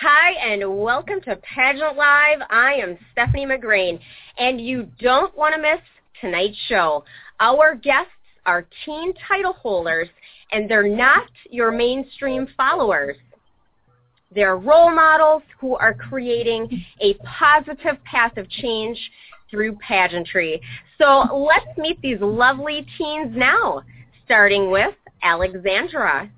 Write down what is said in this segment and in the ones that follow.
Hi, and welcome to Pageant Live. I am Stephanie McGrain, and you don't want to miss tonight's show. Our guests are teen title holders, and they're not your mainstream followers. They're role models who are creating a positive path of change through pageantry. So let's meet these lovely teens now, starting with Alexandra.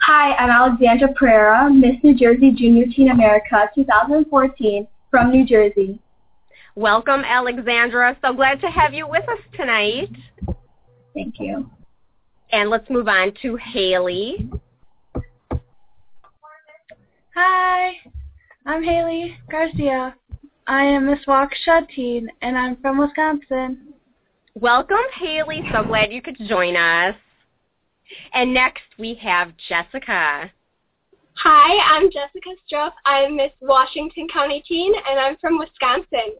Hi, I'm Alexandra Pereira, Miss New Jersey Junior Teen America 2014 from New Jersey. Welcome, Alexandra. So glad to have you with us tonight. Thank you. And let's move on to Haley. Hi, I'm Haley Garcia. I am Miss Waukesha Teen, and I'm from Wisconsin. Welcome, Haley. So glad you could join us. And next we have Jessica. Hi, I'm Jessica Strupp. I'm Miss Washington County Teen, and I'm from Wisconsin.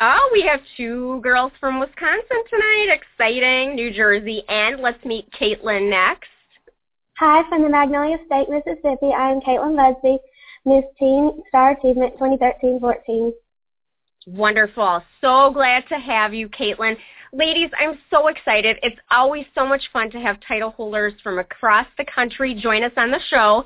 Oh, we have two girls from Wisconsin tonight. Exciting. New Jersey. And let's meet Caitlin next. Hi, from the Magnolia State, Mississippi. I am Caitlin Busby, Miss Teen Star Achievement 2013-14. Wonderful. So glad to have you, Caitlin. Ladies, I'm so excited. It's always so much fun to have title holders from across the country join us on the show.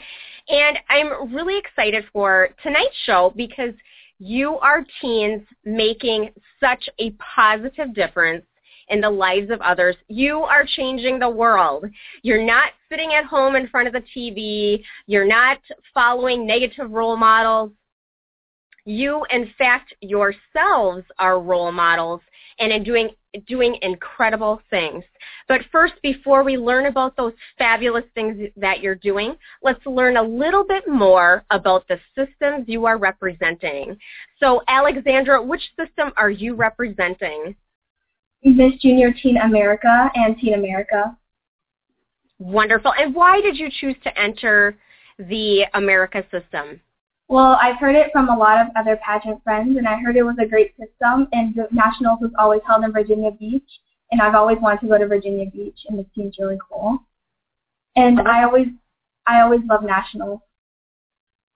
And I'm really excited for tonight's show because you are teens making such a positive difference in the lives of others. You are changing the world. You're not sitting at home in front of the TV. You're not following negative role models. You, in fact, yourselves are role models and in doing doing incredible things. But first, before we learn about those fabulous things that you're doing, let's learn a little bit more about the systems you are representing. So, Alexandra, which system are you representing? Miss Junior Teen America and Teen America. Wonderful. And why did you choose to enter the America system? Well, I've heard it from a lot of other pageant friends, and I heard it was a great system, and the nationals was always held in Virginia Beach, and I've always wanted to go to Virginia Beach, and it seems really cool. And I always, I always love nationals.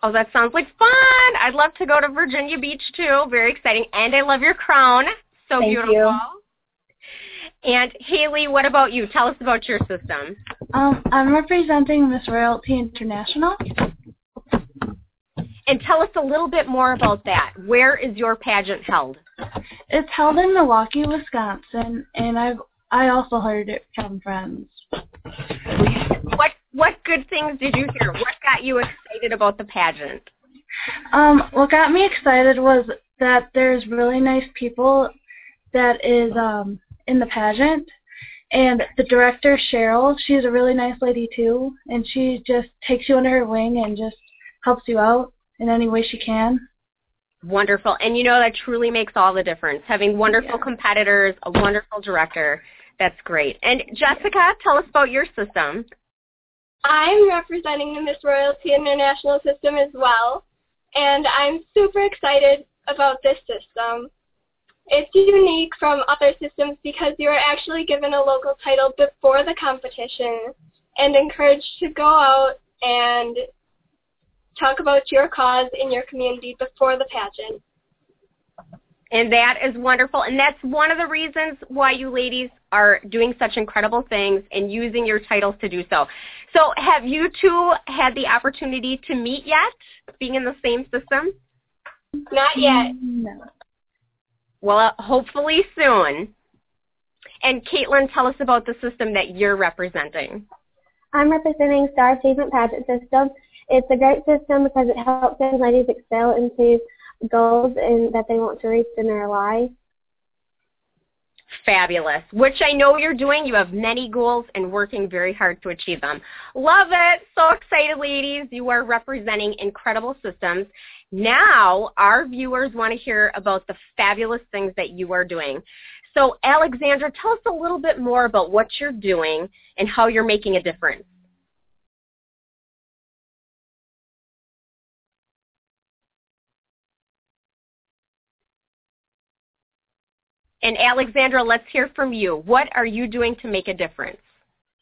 Oh, that sounds like fun! I'd love to go to Virginia Beach too. Very exciting, and I love your crown. So Thank beautiful. You. And Haley, what about you? Tell us about your system. Um, I'm representing Miss Royalty International. And tell us a little bit more about that. Where is your pageant held? It's held in Milwaukee, Wisconsin, and I've I also heard it from friends. What what good things did you hear? What got you excited about the pageant? Um, what got me excited was that there's really nice people that is um in the pageant and the director Cheryl, she's a really nice lady too, and she just takes you under her wing and just helps you out in any way she can. Wonderful. And you know that truly makes all the difference. Having wonderful yeah. competitors, a wonderful director, that's great. And Jessica, tell us about your system. I'm representing the Miss Royalty International system as well, and I'm super excited about this system. It's unique from other systems because you are actually given a local title before the competition and encouraged to go out and talk about your cause in your community before the pageant. And that is wonderful. And that's one of the reasons why you ladies are doing such incredible things and using your titles to do so. So have you two had the opportunity to meet yet, being in the same system? Not yet. No. Well, uh, hopefully soon. And Caitlin, tell us about the system that you're representing. I'm representing Star Achievement Pageant System. It's a great system because it helps young ladies excel into goals and that they want to reach in their life. Fabulous, which I know you're doing. You have many goals and working very hard to achieve them. Love it. So excited, ladies. You are representing incredible systems. Now, our viewers want to hear about the fabulous things that you are doing. So, Alexandra, tell us a little bit more about what you're doing and how you're making a difference. And Alexandra, let's hear from you. What are you doing to make a difference?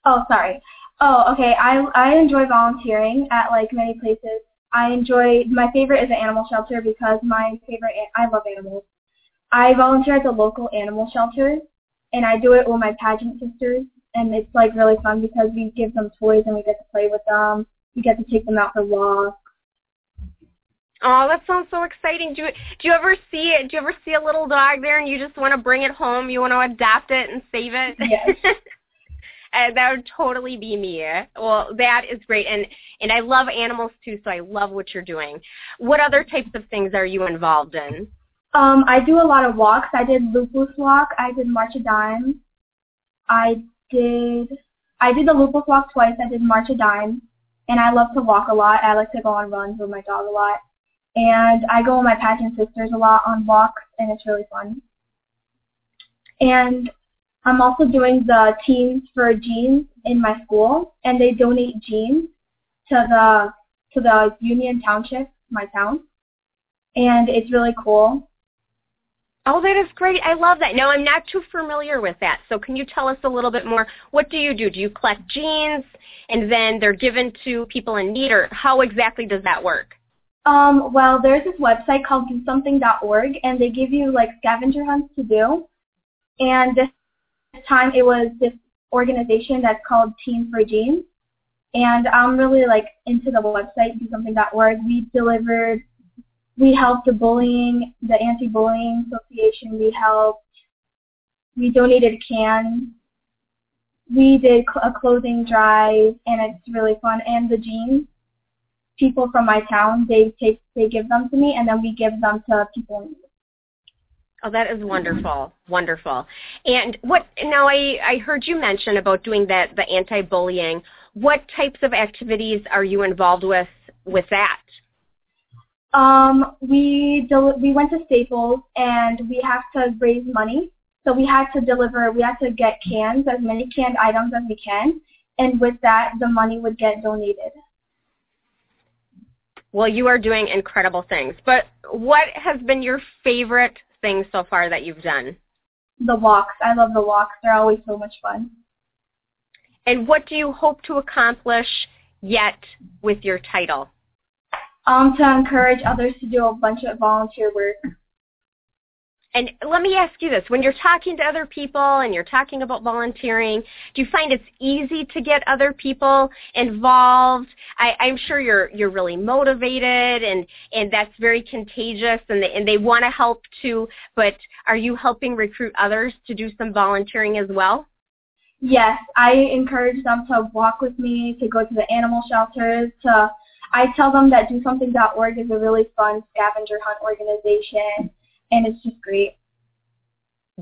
Oh, sorry. Oh, okay. I I enjoy volunteering at like many places. I enjoy my favorite is an animal shelter because my favorite I love animals. I volunteer at the local animal shelter, and I do it with my pageant sisters, and it's like really fun because we give them toys and we get to play with them. We get to take them out for walks. Oh, that sounds so exciting. Do you, do you ever see it? Do you ever see a little dog there and you just want to bring it home? You want to adopt it and save it? Yes. and that would totally be me. Well, that is great, and and I love animals too, so I love what you're doing. What other types of things are you involved in? Um, I do a lot of walks. I did lupus walk. I did March of Dimes. I did I did the lupus walk twice. I did March of Dimes, and I love to walk a lot. I like to go on runs with my dog a lot, and I go with my pageant sisters a lot on walks, and it's really fun. And I'm also doing the Teens for Jeans in my school, and they donate jeans to the to the Union Township, my town, and it's really cool. Oh, that is great. I love that. Now, I'm not too familiar with that. So can you tell us a little bit more? What do you do? Do you collect jeans and then they're given to people in need, or how exactly does that work? Um, well, there's this website called DoSomething.org, and they give you like scavenger hunts to do. And this time it was this organization that's called Teens for Jeans. And I'm really like into the website, DoSomething.org. We delivered, we helped the bullying, the anti-bullying association. We helped, we donated cans. We did a clothing drive, and it's really fun. And the jeans, people from my town, they take, they give them to me, and then we give them to people in need. Oh, that is wonderful, wonderful. And what now? I I heard you mention about doing that the anti-bullying. What types of activities are you involved with with that? Um, we del- we went to Staples and we have to raise money. So we had to deliver. We had to get cans, as many canned items as we can, and with that, the money would get donated. Well, you are doing incredible things. But what has been your favorite thing so far that you've done? The walks. I love the walks. They're always so much fun. And what do you hope to accomplish yet with your title? Um, to encourage others to do a bunch of volunteer work. And let me ask you this. When you're talking to other people and you're talking about volunteering, do you find it's easy to get other people involved? I, I'm sure you're you're really motivated and, and that's very contagious and they, and they want to help too, but are you helping recruit others to do some volunteering as well? Yes, I encourage them to walk with me, to go to the animal shelters, to I tell them that DoSomething.org is a really fun scavenger hunt organization and it's just great.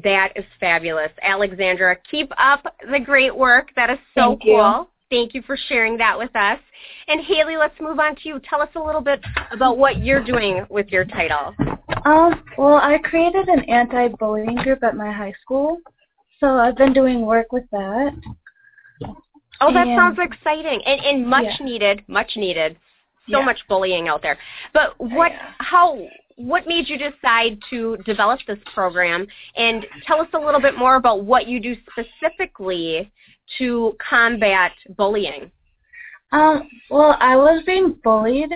That is fabulous. Alexandra, keep up the great work. That is so Thank cool. you. Thank you for sharing that with us. And Haley, let's move on to you. Tell us a little bit about what you're doing with your title. Um, well, I created an anti-bullying group at my high school, so I've been doing work with that. Oh, that And- sounds exciting and, and much Yeah. needed, much needed. So Yeah. much bullying out there. But what, Yeah. how, what made you decide to develop this program? And tell us a little bit more about what you do specifically to combat bullying. Um, well, I was being bullied,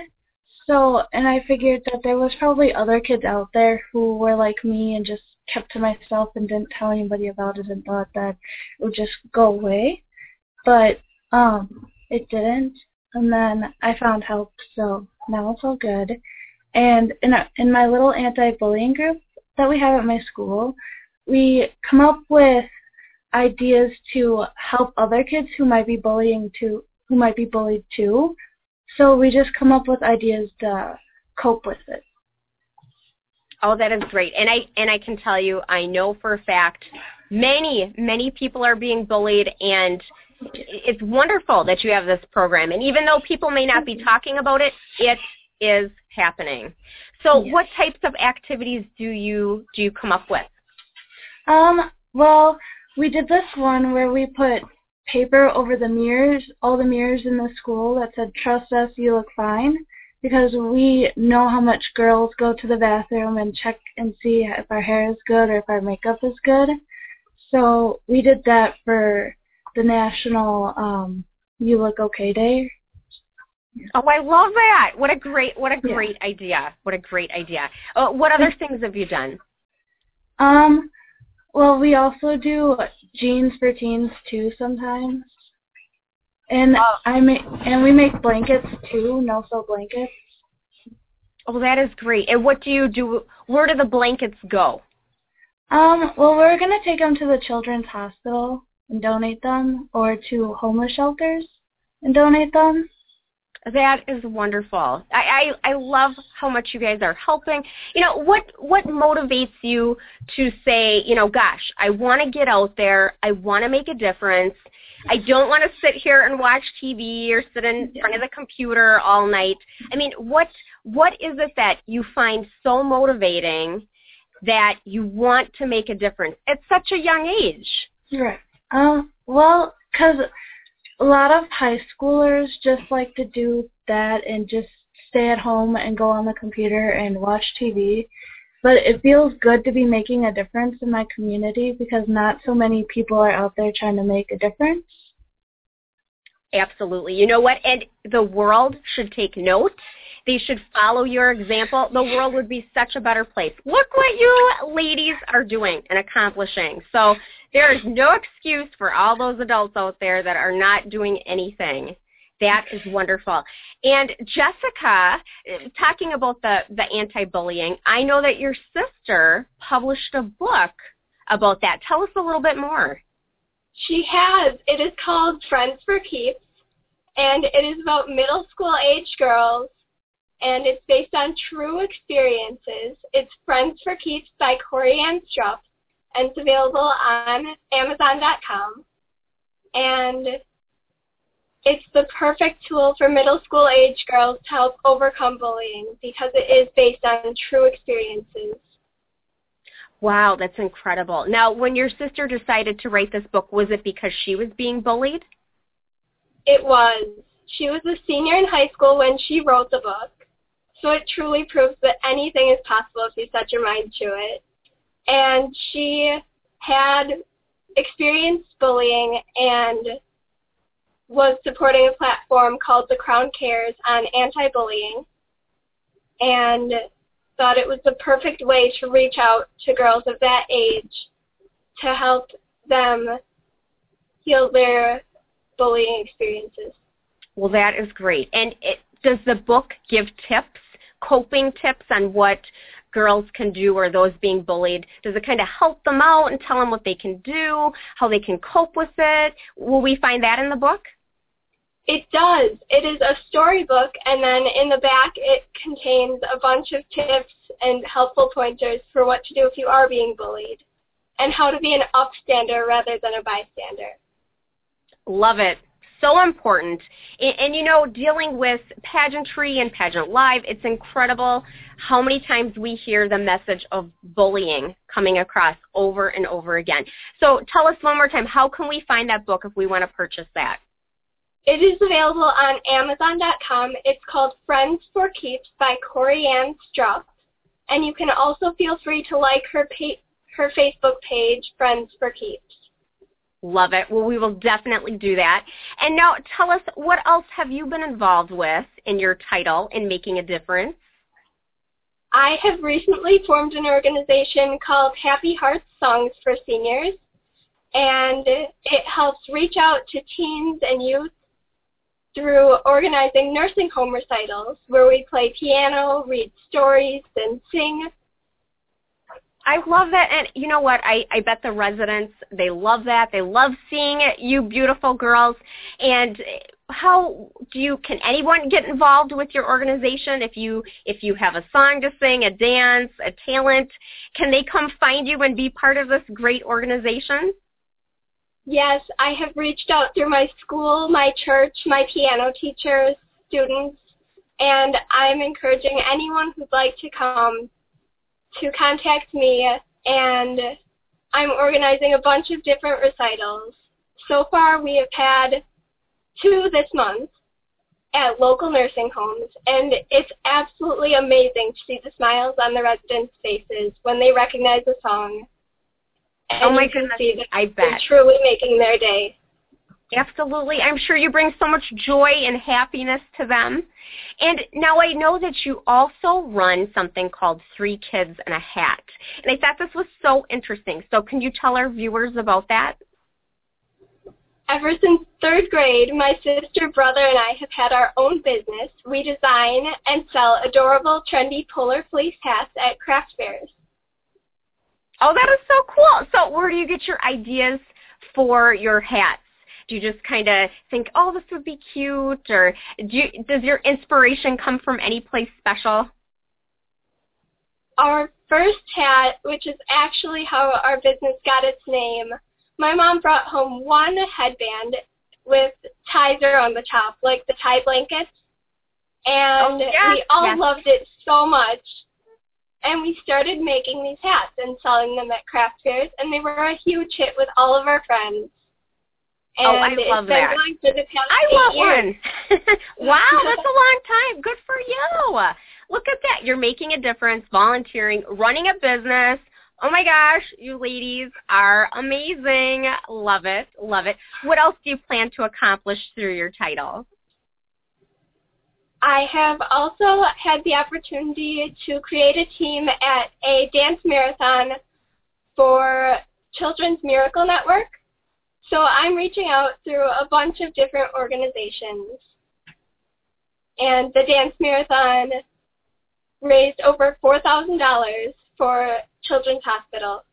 so and I figured that there was probably other kids out there who were like me and just kept to myself and didn't tell anybody about it and thought that it would just go away. But um, it didn't, and then I found help, so now it's all good. And in a, in my little anti-bullying group that we have at my school, we come up with ideas to help other kids who might be bullying to who might be bullied too. So we just come up with ideas to cope with it. Oh, that is great. And I and I can tell you, I know for a fact many, many people are being bullied and it's wonderful that you have this program. And even though people may not be talking about it, it is happening. So Yes. what types of activities do you do you come up with? Um, well, we did this one where we put paper over the mirrors, all the mirrors in the school that said "Trust us, you look fine," because we know how much girls go to the bathroom and check and see if our hair is good or if our makeup is good. So we did that for the national um, You Look Okay Day. Oh, I love that! What a great, what a great yeah. idea! What a great idea! Uh, what other things have you done? Um, well, we also do jeans for teens too sometimes, and oh. I make and we make blankets too, no sew blankets. Oh, that is great! And what do you do? Where do the blankets go? Um, well, we're gonna take them to the children's hospital and donate them, or to homeless shelters and donate them. That is wonderful. I, I I love how much you guys are helping. You know what what motivates you to say, you know, gosh, I want to get out there. I want to make a difference. I don't want to sit here and watch TV or sit in front of the computer all night. I mean, what what is it that you find so motivating that you want to make a difference at such a young age? Right. Um. Well, because a lot of high schoolers just like to do that and just stay at home and go on the computer and watch TV. But it feels good to be making a difference in my community because not so many people are out there trying to make a difference. Absolutely. You know what? And the world should take note. They should follow your example. The world would be such a better place. Look what you ladies are doing and accomplishing. So there is no excuse for all those adults out there that are not doing anything. That is wonderful. And Jessica, talking about the, the anti-bullying, I know that your sister published a book about that. Tell us a little bit more. She has. It is called Friends for Keeps, and it is about middle school age girls, and it's based on true experiences. It's Friends for Keeps by Corey Ann Strupp, and it's available on Amazon.com. And it's the perfect tool for middle school age girls to help overcome bullying because it is based on true experiences. Wow, that's incredible. Now, when your sister decided to write this book, was it because she was being bullied? It was. She was a senior in high school when she wrote the book. So it truly proves that anything is possible if you set your mind to it and she had experienced bullying and was supporting a platform called The Crown Cares on anti-bullying and thought it was the perfect way to reach out to girls of that age to help them heal their bullying experiences. Well, that is great. And it, does the book give tips, coping tips on what girls can do or those being bullied? Does it kind of help them out and tell them what they can do, how they can cope with it? Will we find that in the book? It does. It is a storybook, and then in the back it contains a bunch of tips and helpful pointers for what to do if you are being bullied, and how to be an upstander rather than a bystander. Love it so important. And, and, you know, dealing with pageantry and pageant live, it's incredible how many times we hear the message of bullying coming across over and over again. So tell us one more time, how can we find that book if we want to purchase that? It is available on Amazon.com. It's called Friends for Keeps by Corey Ann Strupp. And you can also feel free to like her, pa- her Facebook page, Friends for Keeps. Love it. Well, we will definitely do that. And now tell us, what else have you been involved with in your title in making a difference? I have recently formed an organization called Happy Hearts Songs for Seniors, and it helps reach out to teens and youth through organizing nursing home recitals where we play piano, read stories, and sing I love that, and you know what? I I bet the residents they love that. They love seeing it, you beautiful girls. And how do you? Can anyone get involved with your organization if you if you have a song to sing, a dance, a talent? Can they come find you and be part of this great organization? Yes, I have reached out through my school, my church, my piano teachers, students, and I'm encouraging anyone who'd like to come to contact me and I'm organizing a bunch of different recitals. So far we have had two this month at local nursing homes and it's absolutely amazing to see the smiles on the residents' faces when they recognize a song. And oh my goodness, see that I bet. truly making their day. Absolutely. I'm sure you bring so much joy and happiness to them. And now I know that you also run something called Three Kids and a Hat. And I thought this was so interesting. So can you tell our viewers about that? Ever since third grade, my sister, brother, and I have had our own business. We design and sell adorable, trendy polar fleece hats at craft fairs. Oh, that is so cool. So where do you get your ideas for your hats? Do you just kind of think, oh, this would be cute? Or do you, does your inspiration come from any place special? Our first hat, which is actually how our business got its name, my mom brought home one headband with ties on the top, like the tie blankets. And oh, yeah. we all yes. loved it so much. And we started making these hats and selling them at craft fairs, and they were a huge hit with all of our friends. And oh, I love that. I want one. wow, that's a long time. Good for you. Look at that. You're making a difference, volunteering, running a business. Oh my gosh, you ladies are amazing. Love it. Love it. What else do you plan to accomplish through your title? I have also had the opportunity to create a team at a dance marathon for Children's Miracle Network. So I'm reaching out through a bunch of different organizations. And the dance marathon raised over $4,000 for Children's Hospital.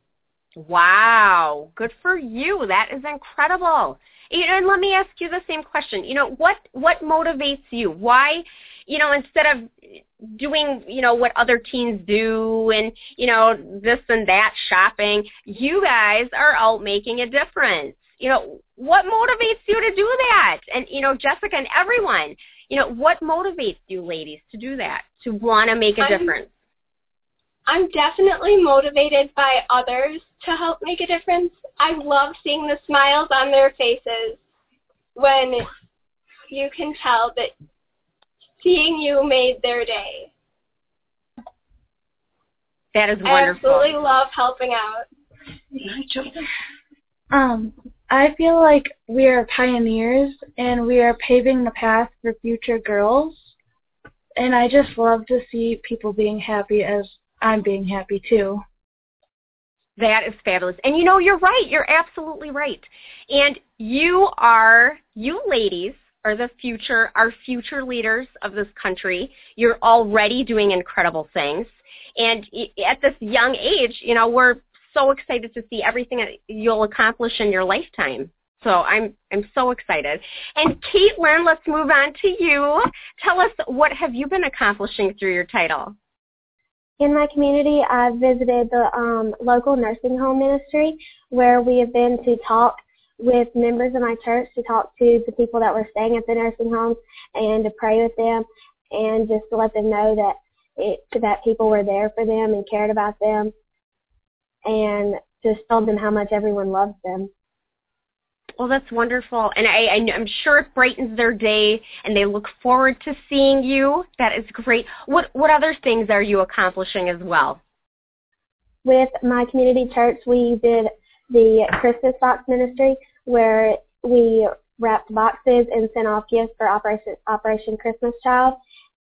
Wow, good for you. That is incredible. And let me ask you the same question. You know, what what motivates you? Why, you know, instead of doing, you know, what other teens do and, you know, this and that shopping, you guys are out making a difference you know, what motivates you to do that? And, you know, Jessica and everyone, you know, what motivates you ladies to do that, to want to make a I'm, difference? I'm definitely motivated by others to help make a difference. I love seeing the smiles on their faces when you can tell that seeing you made their day. That is wonderful. I absolutely love helping out. Um, I feel like we are pioneers and we are paving the path for future girls. And I just love to see people being happy as I'm being happy too. That is fabulous. And you know, you're right. You're absolutely right. And you are, you ladies are the future, are future leaders of this country. You're already doing incredible things. And at this young age, you know, we're so excited to see everything that you'll accomplish in your lifetime. So I'm I'm so excited. And Caitlin, let's move on to you. Tell us what have you been accomplishing through your title? In my community, I've visited the um, local nursing home ministry where we have been to talk with members of my church to talk to the people that were staying at the nursing homes and to pray with them and just to let them know that it, that people were there for them and cared about them and just told them how much everyone loves them. Well, that's wonderful, and I, I, I'm sure it brightens their day, and they look forward to seeing you. That is great. What what other things are you accomplishing as well? With my community church, we did the Christmas box ministry, where we wrapped boxes and sent off gifts for Operation Operation Christmas Child,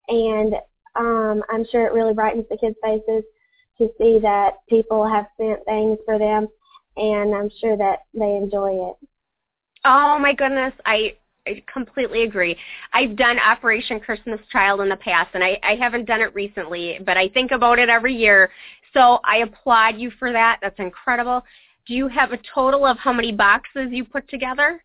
and um, I'm sure it really brightens the kids' faces to see that people have sent things for them, and I'm sure that they enjoy it. Oh my goodness, I I completely agree. I've done Operation Christmas Child in the past, and I, I haven't done it recently, but I think about it every year. So I applaud you for that. That's incredible. Do you have a total of how many boxes you put together?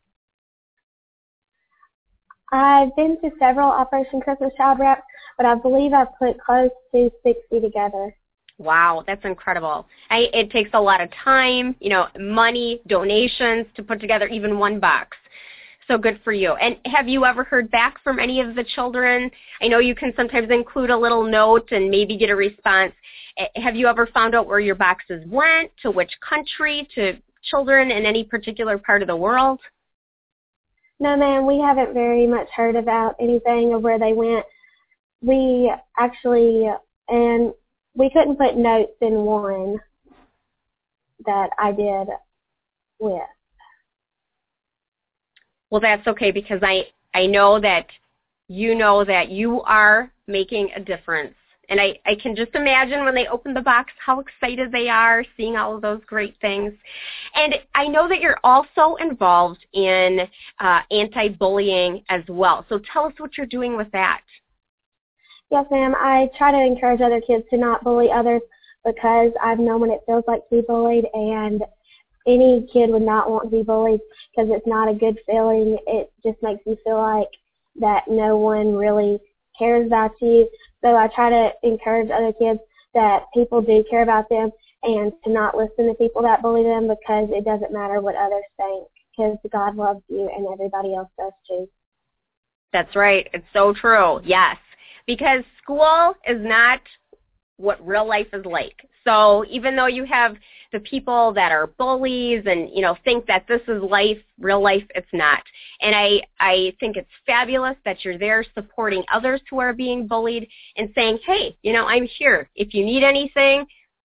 I've been to several Operation Christmas Child wraps, but I believe I've put close to 60 together. Wow, that's incredible. I, it takes a lot of time, you know, money, donations to put together even one box. So good for you. And have you ever heard back from any of the children? I know you can sometimes include a little note and maybe get a response. Have you ever found out where your boxes went, to which country, to children in any particular part of the world? No, ma'am, we haven't very much heard about anything of where they went. We actually, and we couldn't put notes in one that I did with. Well, that's okay because I, I know that you know that you are making a difference. And I, I can just imagine when they open the box how excited they are seeing all of those great things. And I know that you're also involved in uh, anti-bullying as well. So tell us what you're doing with that. Yes, ma'am. I try to encourage other kids to not bully others because I've known what it feels like to be bullied and any kid would not want to be bullied because it's not a good feeling. It just makes you feel like that no one really cares about you. So I try to encourage other kids that people do care about them and to not listen to people that bully them because it doesn't matter what others think because God loves you and everybody else does too. That's right. It's so true. Yes. Because school is not what real life is like. So even though you have the people that are bullies and you know think that this is life, real life it's not. And I I think it's fabulous that you're there supporting others who are being bullied and saying, "Hey, you know, I'm here. If you need anything,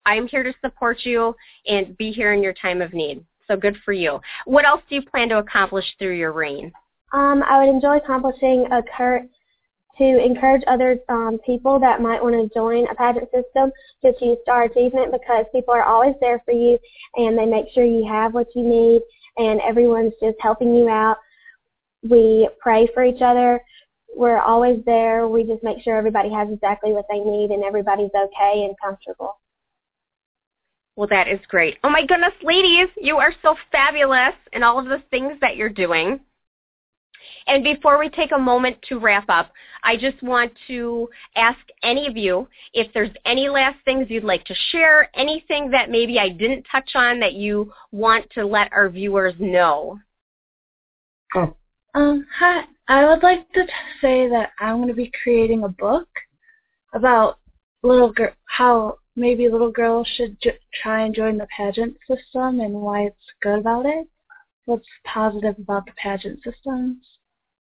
I'm here to support you and be here in your time of need." So good for you. What else do you plan to accomplish through your reign? Um, I would enjoy accomplishing a cur- to encourage other um, people that might want to join a pageant system to choose Star Achievement because people are always there for you and they make sure you have what you need and everyone's just helping you out. We pray for each other. We're always there. We just make sure everybody has exactly what they need and everybody's okay and comfortable. Well, that is great. Oh my goodness, ladies, you are so fabulous in all of the things that you're doing. And before we take a moment to wrap up, I just want to ask any of you if there's any last things you'd like to share, anything that maybe I didn't touch on that you want to let our viewers know. Oh. Um, hi. I would like to say that I'm going to be creating a book about little girl, how maybe little girls should j- try and join the pageant system and why it's good about it. What's positive about the pageant systems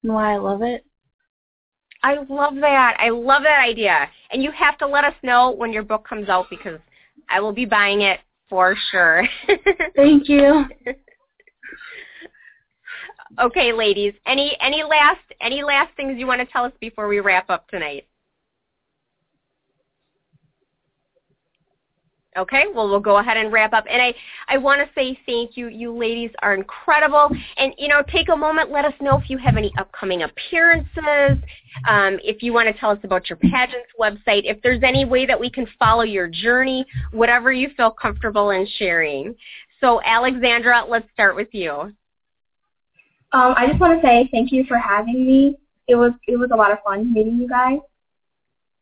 and why I love it. I love that. I love that idea. And you have to let us know when your book comes out because I will be buying it for sure. Thank you. okay, ladies. Any any last any last things you want to tell us before we wrap up tonight? Okay, well, we'll go ahead and wrap up. And I, I want to say thank you. You ladies are incredible. And, you know, take a moment. Let us know if you have any upcoming appearances, um, if you want to tell us about your pageant's website, if there's any way that we can follow your journey, whatever you feel comfortable in sharing. So, Alexandra, let's start with you. Um, I just want to say thank you for having me. It was it was a lot of fun meeting you guys.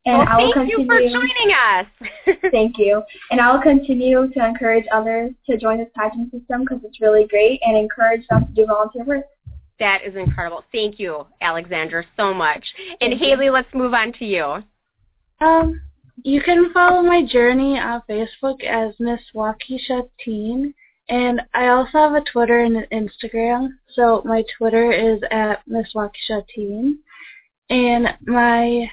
And well, I will thank continue, you for joining us. thank you. And I will continue to encourage others to join this pageant system because it's really great and encourage them to do volunteer work. That is incredible. Thank you, Alexandra, so much. And thank Haley, you. let's move on to you. Um, you can follow my journey on Facebook as Miss Waukesha Teen. And I also have a Twitter and an Instagram. So my Twitter is at Miss Waukesha Teen. And my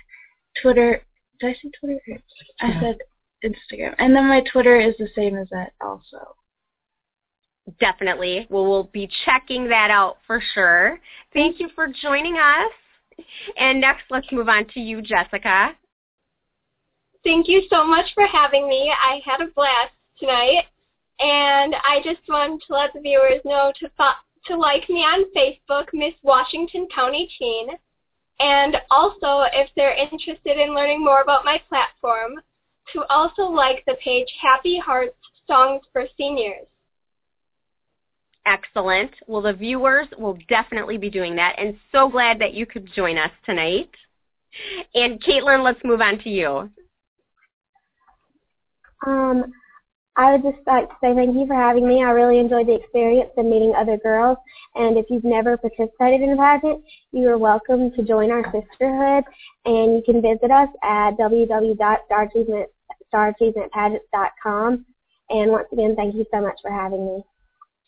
Twitter. Did I say Twitter? I said Instagram. And then my Twitter is the same as that also. Definitely. Well, we'll be checking that out for sure. Thank you for joining us. And next, let's move on to you, Jessica. Thank you so much for having me. I had a blast tonight. And I just want to let the viewers know to, fo- to like me on Facebook, Miss Washington County Teen. And also, if they're interested in learning more about my platform, to also like the page Happy Hearts Songs for Seniors. Excellent. Well, the viewers will definitely be doing that, and so glad that you could join us tonight. And Caitlin, let's move on to you. Um, I would just like to say thank you for having me. I really enjoyed the experience and meeting other girls. And if you've never participated in a pageant, you are welcome to join our sisterhood. And you can visit us at www.starachievementpageants.com. And once again, thank you so much for having me.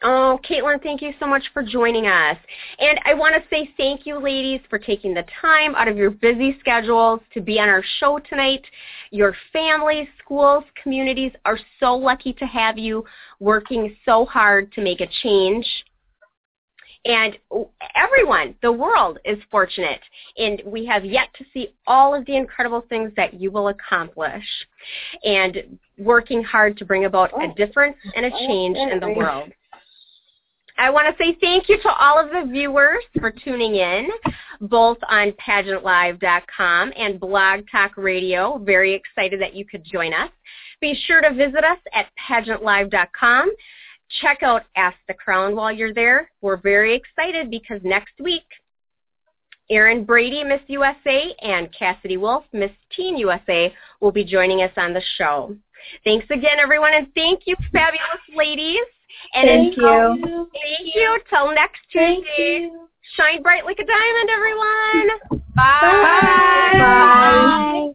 Oh, Caitlin, thank you so much for joining us. And I want to say thank you, ladies, for taking the time out of your busy schedules to be on our show tonight. Your families, schools, communities are so lucky to have you working so hard to make a change. And everyone, the world is fortunate, and we have yet to see all of the incredible things that you will accomplish, and working hard to bring about a oh. difference and a change in the world. I want to say thank you to all of the viewers for tuning in, both on pageantlive.com and Blog Talk Radio. Very excited that you could join us. Be sure to visit us at pageantlive.com. Check out Ask the Crown while you're there. We're very excited because next week, Erin Brady, Miss USA, and Cassidy Wolf, Miss Teen USA, will be joining us on the show. Thanks again, everyone, and thank you, fabulous ladies. And Thank until, you. Thank you. Till next Thank Tuesday. Shine bright like a diamond, everyone. Bye. Bye. Bye.